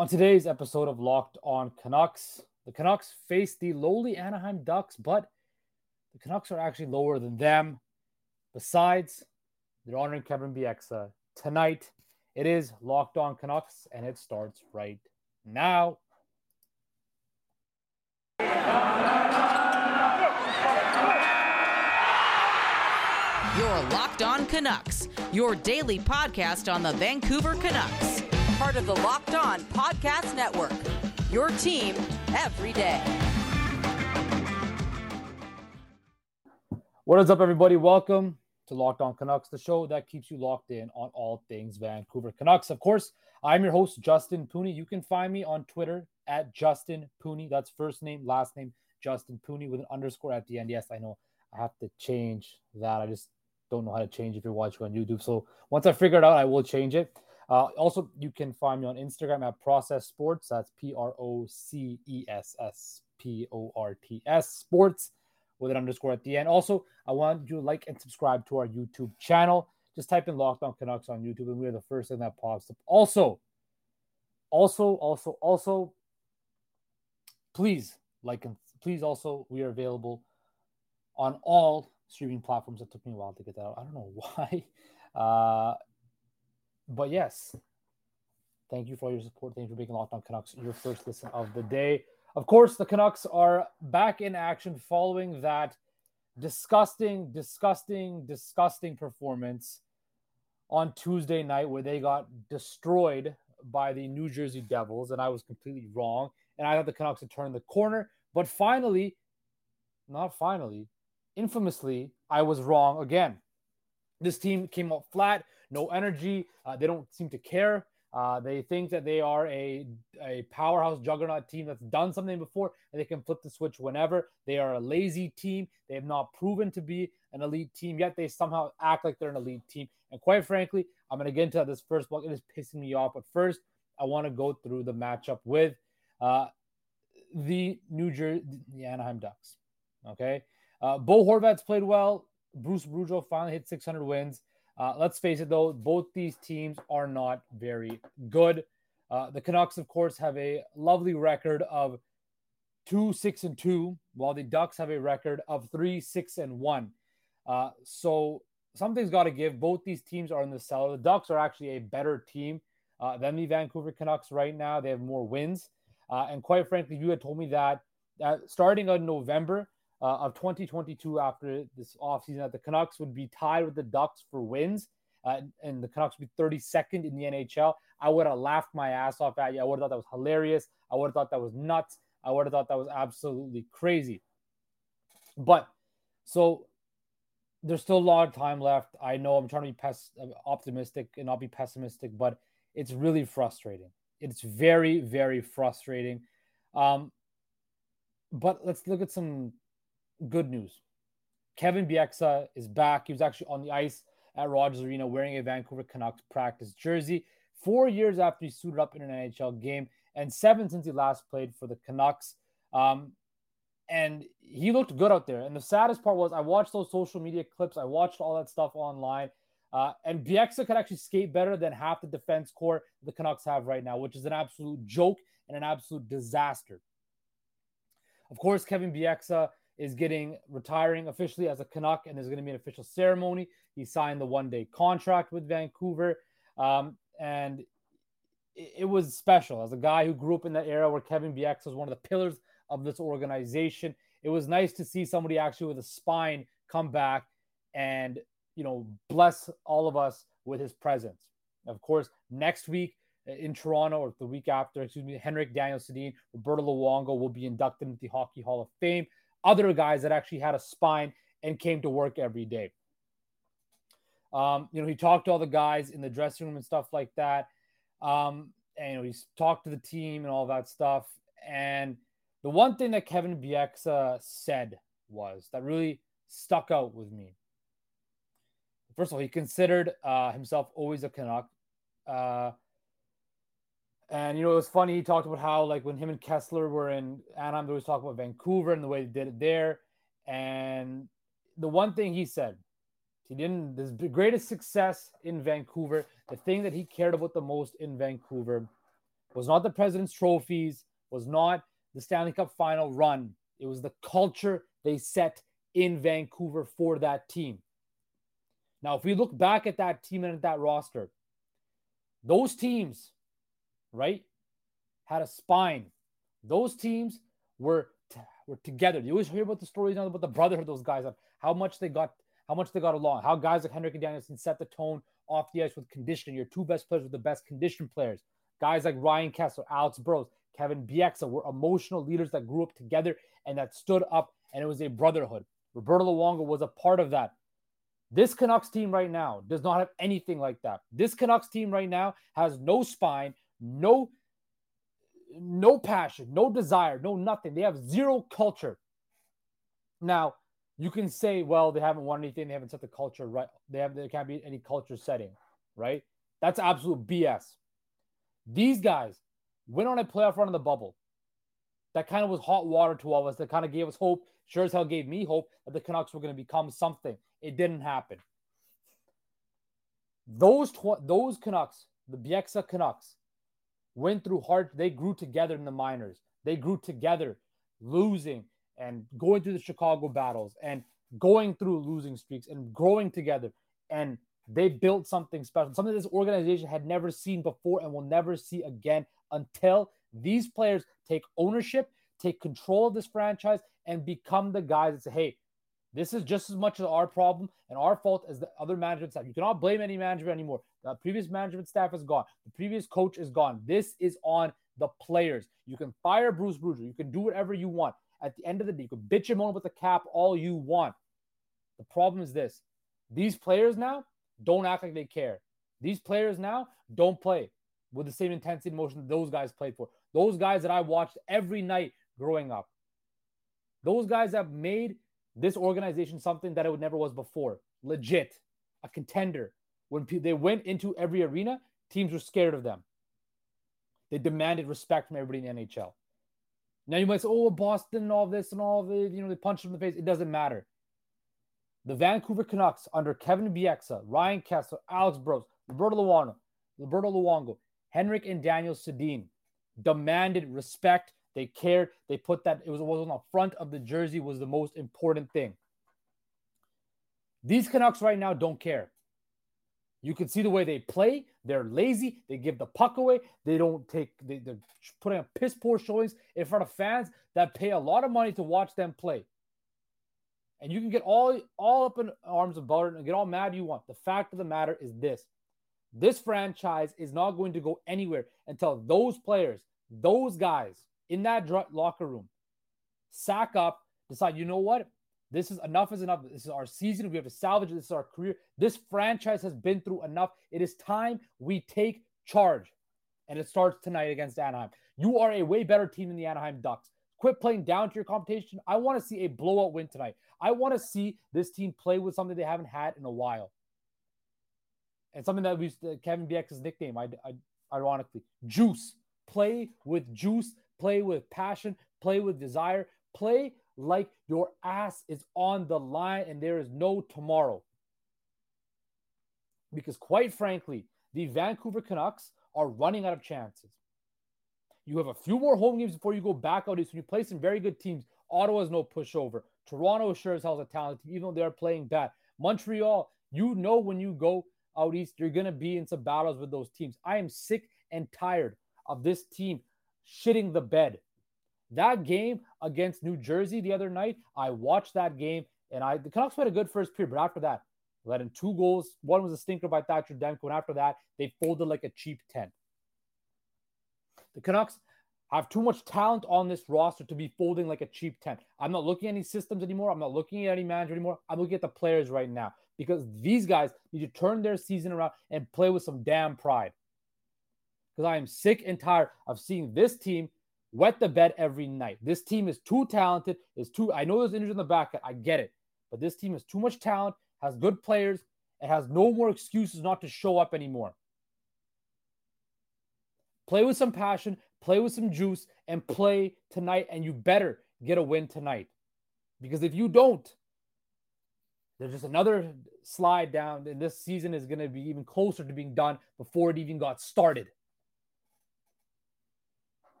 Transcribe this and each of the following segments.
On today's episode of Locked On Canucks, the Canucks face the lowly Anaheim Ducks, but the Canucks are actually lower than them. Besides, they're honoring Kevin Bieksa tonight. It is Locked On Canucks, and it starts right now. Your Locked On Canucks, your daily podcast on the Vancouver Canucks, part of the Locked On Podcast Network. Your team every day. What is up, everybody? Welcome to Locked On Canucks, the show that keeps you locked in on all things Vancouver Canucks. Of course, I'm your host, Justin Pooney. You can find me on Twitter at Justin Pooney. That's first name, last name, Justin Pooney with an underscore at the end. Yes, I know I have to change that. I just don't know how to change if you're watching on YouTube. So once I figure it out, I will change it. Uh, also, you can find me on Instagram at Process Sports. That's P R O C E S S P O R T S Sports with an underscore at the end. Also, I want you to like and subscribe to our YouTube channel. Just type in Locked On Canucks on YouTube, and we're the first thing that pops up. Also, also, also, also, please like and please also, we are available on all streaming platforms. It took me a while to get that out. I don't know why. Uh, but yes, thank you for all your support. Thank you for making Locked On Canucks your first listen of the day. Of course, the Canucks are back in action following that disgusting, disgusting, disgusting performance on Tuesday night where they got destroyed by the New Jersey Devils. And I was completely wrong. And I thought the Canucks had turned the corner. But finally, not finally, infamously, I was wrong again. This team came out flat, no energy. Uh, they don't seem to care. Uh, they think that they are a, a powerhouse juggernaut team that's done something before and they can flip the switch whenever. They are a lazy team. They have not proven to be an elite team yet. They somehow act like they're an elite team. And quite frankly, I'm going to get into this first block. It is pissing me off. But first, I want to go through the matchup with uh, the New Jersey, the Anaheim Ducks. Okay. Uh, Bo Horvat's played well. Bruce Boudreau finally hit 600 wins. Uh, let's face it, though, both these teams are not very good. Uh, the Canucks, of course, have a lovely record of two, six, and two, while the Ducks have a record of three, six, and one. Uh, so something's got to give. Both these teams are in the cellar. The Ducks are actually a better team uh, than the Vancouver Canucks right now. They have more wins. Uh, and quite frankly, you had told me that starting in November, uh, of 2022 after this offseason that the Canucks would be tied with the Ducks for wins uh, and the Canucks would be 32nd in the NHL, I would have laughed my ass off at you. I would have thought that was hilarious. I would have thought that was nuts. I would have thought that was absolutely crazy. But so there's still a lot of time left. I know I'm trying to be pes- optimistic and not be pessimistic, but it's really frustrating. It's very, very frustrating. Um, but let's look at some good news. Kevin Bieksa is back. He was actually on the ice at Rogers Arena wearing a Vancouver Canucks practice jersey. Four years after he suited up in an NHL game, and seven since he last played for the Canucks. Um, and he looked good out there. And the saddest part was I watched those social media clips. I watched all that stuff online. Uh, and Bieksa could actually skate better than half the defense core the Canucks have right now, which is an absolute joke and an absolute disaster. Of course, Kevin Bieksa is getting retiring officially as a Canuck, and there's going to be an official ceremony. He signed the one day contract with Vancouver, um, and it, it, was special. As a guy who grew up in that era where Kevin Bieksa was one of the pillars of this organization, it was nice to see somebody actually with a spine come back and you know bless all of us with his presence. Of course, next week uh, in Toronto or the week after, excuse me, Henrik Daniel Sedin, Roberto Luongo will be inducted into the Hockey Hall of Fame other guys that actually had a spine and came to work every day. Um, you know, he talked to all the guys in the dressing room and stuff like that. Um, and you know, he's talked to the team and all that stuff. And the one thing that Kevin Bieksa said was that really stuck out with me. First of all, he considered uh, himself always a Canuck. Uh, and you know, it was funny. He talked about how, like, when him and Kesler were in Anaheim, they always talk about Vancouver and the way they did it there. And the one thing he said, he didn't. The greatest success in Vancouver, the thing that he cared about the most in Vancouver, was not the President's trophies, was not the Stanley Cup final run. It was the culture they set in Vancouver for that team. Now, if we look back at that team and at that roster, those teams, right, had a spine. Those teams were t- were together. You always hear about the stories now about the brotherhood. Those guys, how much they got, how much they got along. How guys like Henrik and Daniel Sedin set the tone off the ice with conditioning. Your two best players were the best conditioned players. Guys like Ryan Kesler, Alex Burrows, Kevin Bieksa were emotional leaders that grew up together and that stood up, and it was a brotherhood. Roberto Luongo was a part of that. This Canucks team right now does not have anything like that. This Canucks team right now has no spine, no no passion, no desire, no nothing. They have zero culture. Now, you can say, well, they haven't won anything, they haven't set the culture right. They have there can't be any culture setting, right? That's absolute BS. These guys went on a playoff run in the bubble. That kind of was hot water to all of us. That kind of gave us hope. Sure as hell gave me hope that the Canucks were going to become something. It didn't happen. Those tw- those Canucks, the Bieksa Canucks, went through hard. They grew together in the minors. They grew together, losing and going through the Chicago battles and going through losing streaks and growing together. And they built something special, something this organization had never seen before and will never see again until these players take ownership, take control of this franchise, and become the guys that say, hey, this is just as much of our problem and our fault as the other management staff. You cannot blame any management anymore. The previous management staff is gone. The previous coach is gone. This is on the players. You can fire Bruce Boudreau. You can do whatever you want. At the end of the day, you can bitch and moan with the cap all you want. The problem is this: these players now don't act like they care. These players now don't play with the same intensity and emotion that those guys played for. Those guys that I watched every night growing up. Those guys have made this organization something that it never was before. Legit, a contender. When they went into every arena, teams were scared of them. They demanded respect from everybody in the NHL. Now you might say, "Oh, Boston and all this and all the you know, they punched them in the face. It doesn't matter. The Vancouver Canucks under Kevin Bieksa, Ryan Kesler, Alex Burrows, Roberto Luongo, Roberto Luongo, Henrik and Daniel Sedin demanded respect they cared. They put that it was, was on the front of the jersey was the most important thing. These Canucks right now don't care. You can see the way they play. They're lazy. They give the puck away. They don't take. They, they're putting up piss poor showings in front of fans that pay a lot of money to watch them play. And you can get all all up in arms about it and get all mad you want. The fact of the matter is this: this franchise is not going to go anywhere until those players, those guys, in that locker room, sack up, decide, you know what? This is enough is enough. This is our season. We have to salvage This is our career. This franchise has been through enough. It is time we take charge. And it starts tonight against Anaheim. You are a way better team than the Anaheim Ducks. Quit playing down to your competition. I want to see a blowout win tonight. I want to see this team play with something they haven't had in a while. And something that we Kevin Bieksa's nickname, I, I, ironically, juice. Play with juice play with passion, play with desire, play like your ass is on the line and there is no tomorrow. Because, quite frankly, the Vancouver Canucks are running out of chances. You have a few more home games before you go back out east. When you play some very good teams, Ottawa's no pushover. Toronto sure as hell is a talented team, even though they're playing bad. Montreal, you know when you go out east, you're going to be in some battles with those teams. I am sick and tired of this team shitting the bed. That game against New Jersey the other night, I watched that game and I the Canucks had a good first period, but after that, let in two goals. One was a stinker by Thatcher Demko, and after that, they folded like a cheap 10. The Canucks have too much talent on this roster to be folding like a cheap 10. I'm not looking at any systems anymore. I'm not looking at any manager anymore. I'm looking at the players right now because these guys need to turn their season around and play with some damn pride because I am sick and tired of seeing this team wet the bed every night. This team is too talented. Is too. I know there's injuries in the back. I get it, but this team has too much talent. Has good players. It has no more excuses not to show up anymore. Play with some passion. Play with some juice, and play tonight. And you better get a win tonight, because if you don't, there's just another slide down, and this season is going to be even closer to being done before it even got started.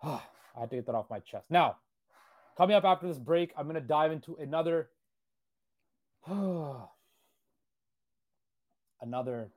I had to get that off my chest. Now, coming up after this break, I'm going to dive into another another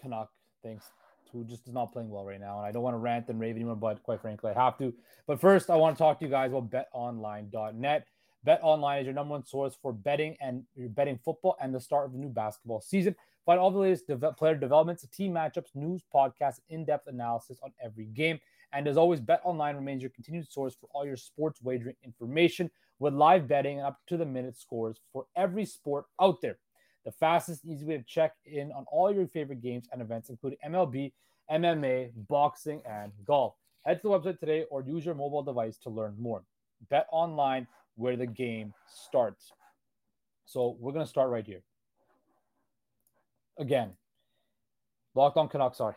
Canuck thanks who just is not playing well right now. And I don't want to rant and rave anymore, but quite frankly, I have to. But first, I want to talk to you guys about betonline.net. BetOnline is your number one source for betting and your betting football and the start of the new basketball season. Find all the latest de- player developments, team matchups, news, podcasts, in-depth analysis on every game. And as always, Bet Online remains your continued source for all your sports wagering information with live betting and up to the minute scores for every sport out there. The fastest, easy way to check in on all your favorite games and events, including MLB, MMA, boxing, and golf. Head to the website today or use your mobile device to learn more. Bet Online where the game starts. So we're going to start right here. Again, locked on Canucks. Sorry.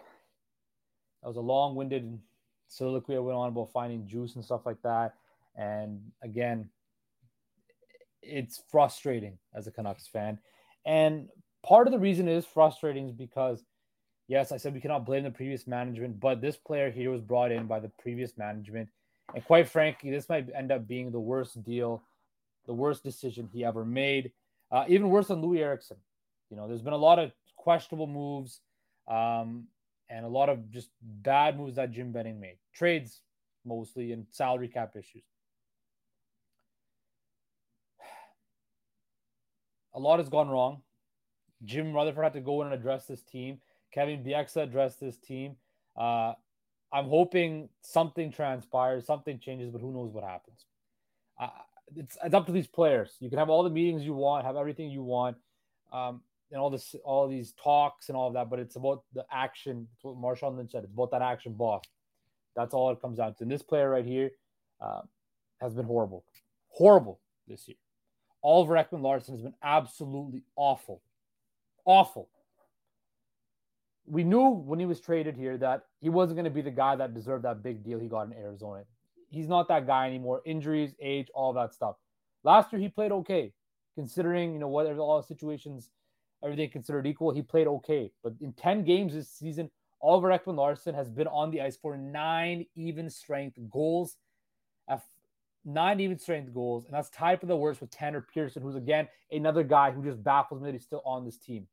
That was a long winded soliloquy I went on about finding juice and stuff like that. And again, it's frustrating as a Canucks fan. And part of the reason it is frustrating is because, yes, I said we cannot blame the previous management, but this player here was brought in by the previous management and quite frankly, this might end up being the worst deal, the worst decision he ever made. Uh, even worse than Louis Eriksson. You know, there's been a lot of questionable moves um, and a lot of just bad moves that Jim Benning made. Trades mostly and salary cap issues. A lot has gone wrong. Jim Rutherford had to go in and address this team. Kevin Bieksa addressed this team. Uh, I'm hoping something transpires, something changes, but who knows what happens. Uh, it's, it's up to these players. You can have all the meetings you want, have everything you want, um, and all this, all these talks and all of that. But it's about the action. It's what Marshawn Lynch said. It's about that action, boss. That's all it comes down to. And this player right here uh, has been horrible, horrible this year. Oliver Ekman Larsson has been absolutely awful, awful we knew when he was traded here that he wasn't going to be the guy that deserved that big deal he got in Arizona. He's not that guy anymore. Injuries, age, all that stuff. Last year he played okay, considering you know whatever all the situations, everything considered equal, he played okay. But in ten games this season, Oliver Ekman Larsson has been on the ice for nine even strength goals, nine even strength goals, and that's tied for the worst with Tanner Pearson, who's again another guy who just baffles me that he's still on this team.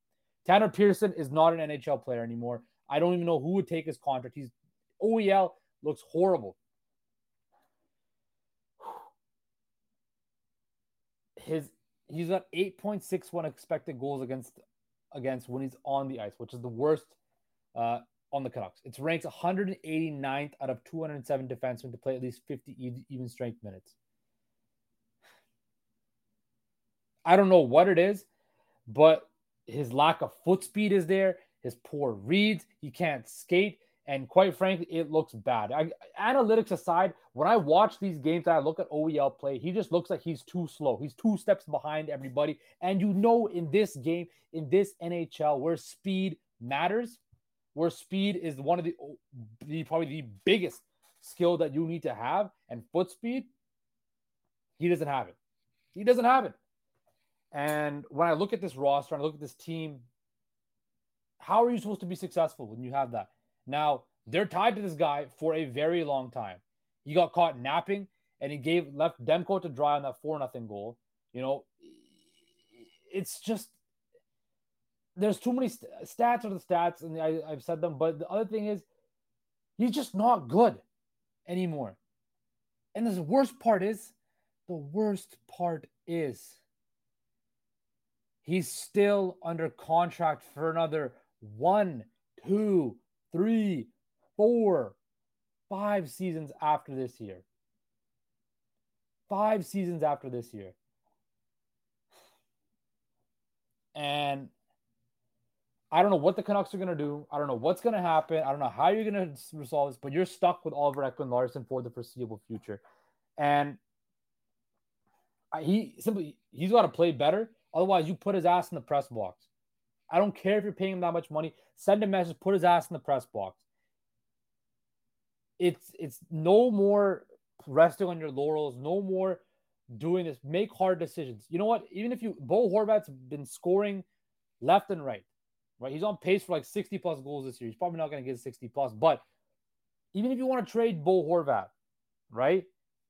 Tanner Pearson is not an NHL player anymore. I don't even know who would take his contract. He's OEL looks horrible. His he's got 8.61 expected goals against against when he's on the ice, which is the worst uh, on the Canucks. It's ranked 189th out of 207 defensemen to play at least 50 even strength minutes. I don't know what it is, but his lack of foot speed is there, his poor reads, he can't skate, and quite frankly, it looks bad. I, analytics aside, when I watch these games I look at OEL play, he just looks like he's too slow. He's two steps behind everybody. And you know, in this game, in this NHL, where speed matters, where speed is one of the, the probably the biggest skill that you need to have, and foot speed, he doesn't have it. He doesn't have it. And when I look at this roster and I look at this team, how are you supposed to be successful when you have that? Now, they're tied to this guy for a very long time. He got caught napping and he gave left Demko to dry on that 4 nothing goal. You know, it's just there's too many st- stats are the stats, and I, I've said them. But the other thing is, he's just not good anymore. And the worst part is, the worst part is He's still under contract for another one, two, three, four, five seasons after this year. Five seasons after this year. And I don't know what the Canucks are going to do. I don't know what's going to happen. I don't know how you're going to resolve this, but you're stuck with Oliver Ekman Larsson for the foreseeable future. And he simply, he's got to play better. Otherwise, you put his ass in the press box. I don't care if you're paying him that much money. Send a message, put his ass in the press box. It's it's no more resting on your laurels, no more doing this. Make hard decisions. You know what? Even if you Bo Horvat's been scoring left and right, right? He's on pace for like 60 plus goals this year. He's probably not going to get 60 plus, but Even if you want to trade Bo Horvat, right?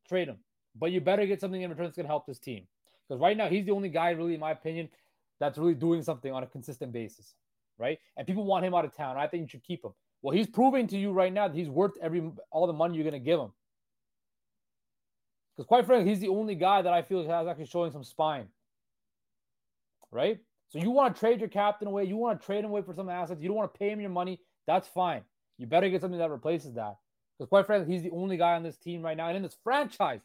Trade him. But you better get something in return that's going to help this team. Because right now, he's the only guy, really, in my opinion, that's really doing something on a consistent basis, right? And people want him out of town. I think you should keep him. Well, he's proving to you right now that he's worth every all the money you're going to give him. Because quite frankly, he's the only guy that I feel has actually showing some spine, right? So you want to trade your captain away, you want to trade him away for some assets, you don't want to pay him your money. That's fine. You better get something that replaces that. Because quite frankly, he's the only guy on this team right now and in this franchise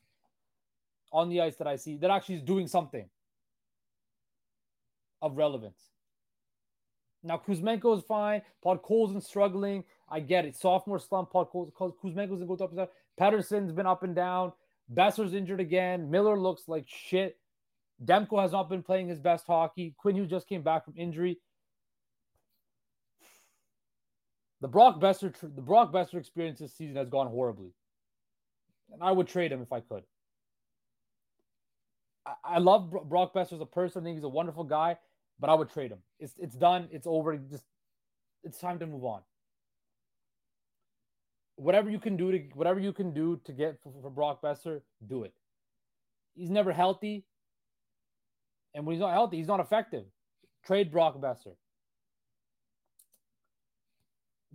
on the ice that I see that actually is doing something of relevance. Now Kuzmenko is fine. Podkolzin's struggling. I get it. Sophomore slump. Podkolzin, Kuzmenko's gonna go up and down. Pettersson's been up and down. Boeser's injured again. Miller looks like shit. Demko has not been playing his best hockey. Quinn Hughes just came back from injury. The Brock Boeser, the Brock Boeser experience this season has gone horribly, and I would trade him if I could. I, I love Brock Boeser as a person. I think he's a wonderful guy, but I would trade him. It's it's done. It's over. Just it's time to move on. Whatever you can do to whatever you can do to get for, for Brock Boeser, do it. He's never healthy, and when he's not healthy, he's not effective. Trade Brock Boeser.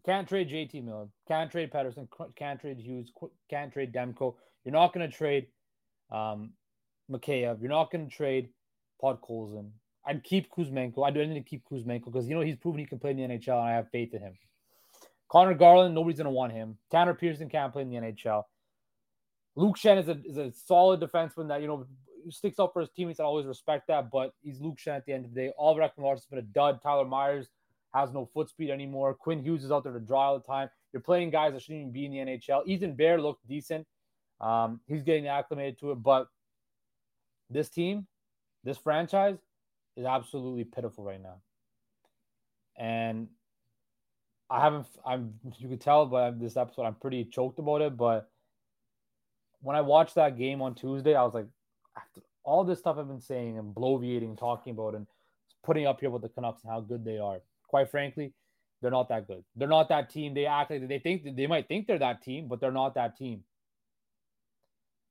Can't trade JT Miller. Can't trade Pettersson. Can't trade Hughes. Can't trade Demko. You're not going to trade um, Mikheyev. You're not going to trade Podkolzin. I'd keep Kuzmenko. I'd do anything to keep Kuzmenko because you know he's proven he can play in the NHL, and I have faith in him. Conor Garland, nobody's to want him. Tanner Pearson can't play in the NHL. Luke Schenn is a is a solid defenseman that you know sticks up for his teammates. I always respect that, but he's Luke Schenn at the end of the day. Oliver Ekman-Larsson's been a dud. Tyler Myers has no foot speed anymore. Quinn Hughes is out there to draw all the time. You're playing guys that shouldn't even be in the NHL. Ethan Bear looked decent. Um, he's getting acclimated to it, but this team, this franchise, is absolutely pitiful right now. And I haven't, I'm, you could tell by this episode, I'm pretty choked about it. But when I watched that game on Tuesday, I was like, after all this stuff I've been saying and bloviating, talking about, and putting up here with the Canucks and how good they are quite frankly, they're not that good. They're not that team. They act like they think they might think they're that team, but they're not that team.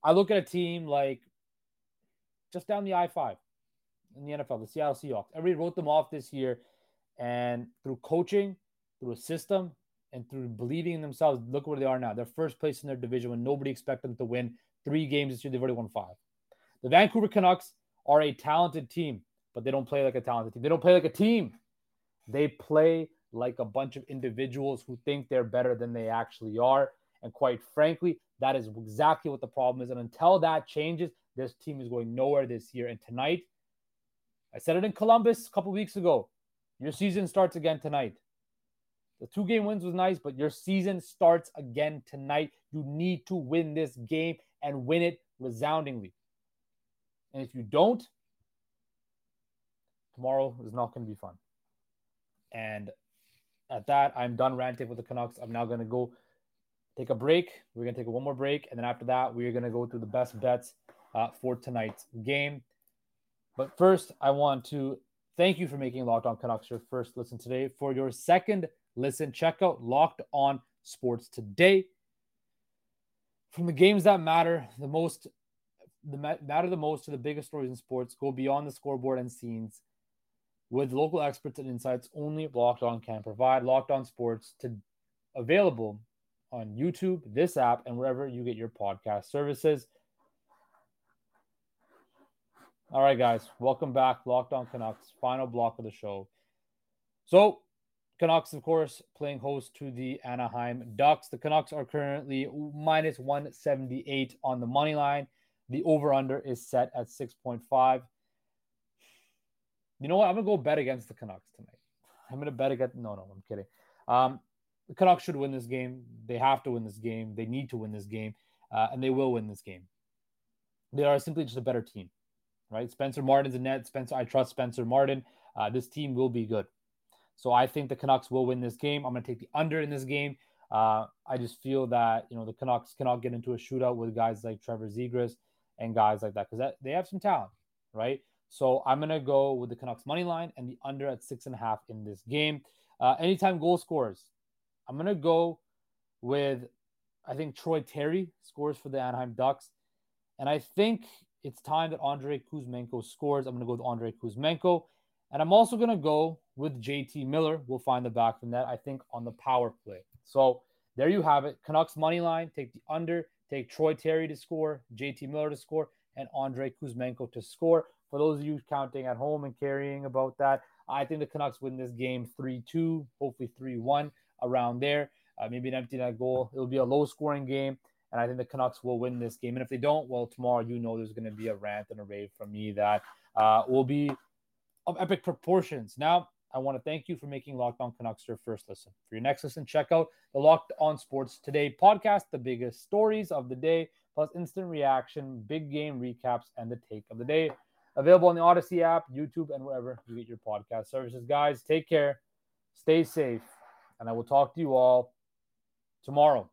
I look at a team like just down the I 5 in the NFL, the Seattle Seahawks. Everybody wrote them off this year. And through coaching, through a system, and through believing in themselves, look where they are now. They're first place in their division when nobody expected them to win three games this year. They've already won five. The Vancouver Canucks are a talented team, but they don't play like a talented team. They don't play like a team. They play like a bunch of individuals who think they're better than they actually are. And quite frankly, that is exactly what the problem is. And until that changes, this team is going nowhere this year. And tonight, I said it in Columbus a couple weeks ago. Your season starts again tonight. The two game wins was nice, but your season starts again tonight. You need to win this game and win it resoundingly. And if you don't, tomorrow is not going to be fun. And at that, I'm done ranting with the Canucks. I'm now going to go take a break. We're going to take one more break. And then after that, we're going to go through the best bets uh, for tonight's game. But first, I want to thank you for making Locked On Canucks your first listen today. For your second listen, check out Locked On Sports today. From the games that matter the most, the matter the most to the biggest stories in sports, go beyond the scoreboard and scenes with local experts and insights only Locked On can provide. Locked On Sports to available on YouTube, this app, and wherever you get your podcast services. All right, guys, welcome back. Locked On Canucks, final block of the show. So, Canucks, of course, playing host to the Anaheim Ducks. The Canucks are currently minus 178 on the money line. The over under is set at 6.5. You know what? I'm gonna go bet against the Canucks tonight. I'm gonna bet against. No, no, I'm kidding. Um, the Canucks should win this game. They have to win this game. They need to win this game, uh, and they will win this game. They are simply just a better team, right? Spencer Martin's a net. Spencer, I trust Spencer Martin. Uh, this team will be good. So I think the Canucks will win this game. I'm going to take the under in this game. Uh, I just feel that you know the Canucks cannot get into a shootout with guys like Trevor Zegras and guys like that because they have some talent, right? So I'm going to go with the Canucks money line and the under at six and a half in this game. Uh, anytime goal scores, I'm going to go with I think Troy Terry scores for the Anaheim Ducks. And I think it's time that Andrei Kuzmenko scores. I'm going to go with Andrei Kuzmenko. And I'm also going to go with JT Miller. We'll find the back from that, I think, on the power play. So there you have it. Canucks money line, take the under, take Troy Terry to score, JT Miller to score, and Andrei Kuzmenko to score. For those of you counting at home and carrying about that, I think the Canucks win this game 3 2, hopefully 3 1, around there. Uh, maybe an empty net goal. It'll be a low scoring game. And I think the Canucks will win this game. And if they don't, well, tomorrow, you know, there's going to be a rant and a rave from me that uh, will be of epic proportions. Now, I want to thank you for making Locked On Canucks your first listen. For your next listen, check out the Locked On Sports Today podcast, the biggest stories of the day, plus instant reaction, big game recaps, and the take of the day. Available on the Odyssey app, YouTube, and wherever you get your podcast services. Guys, take care, stay safe, and I will talk to you all tomorrow.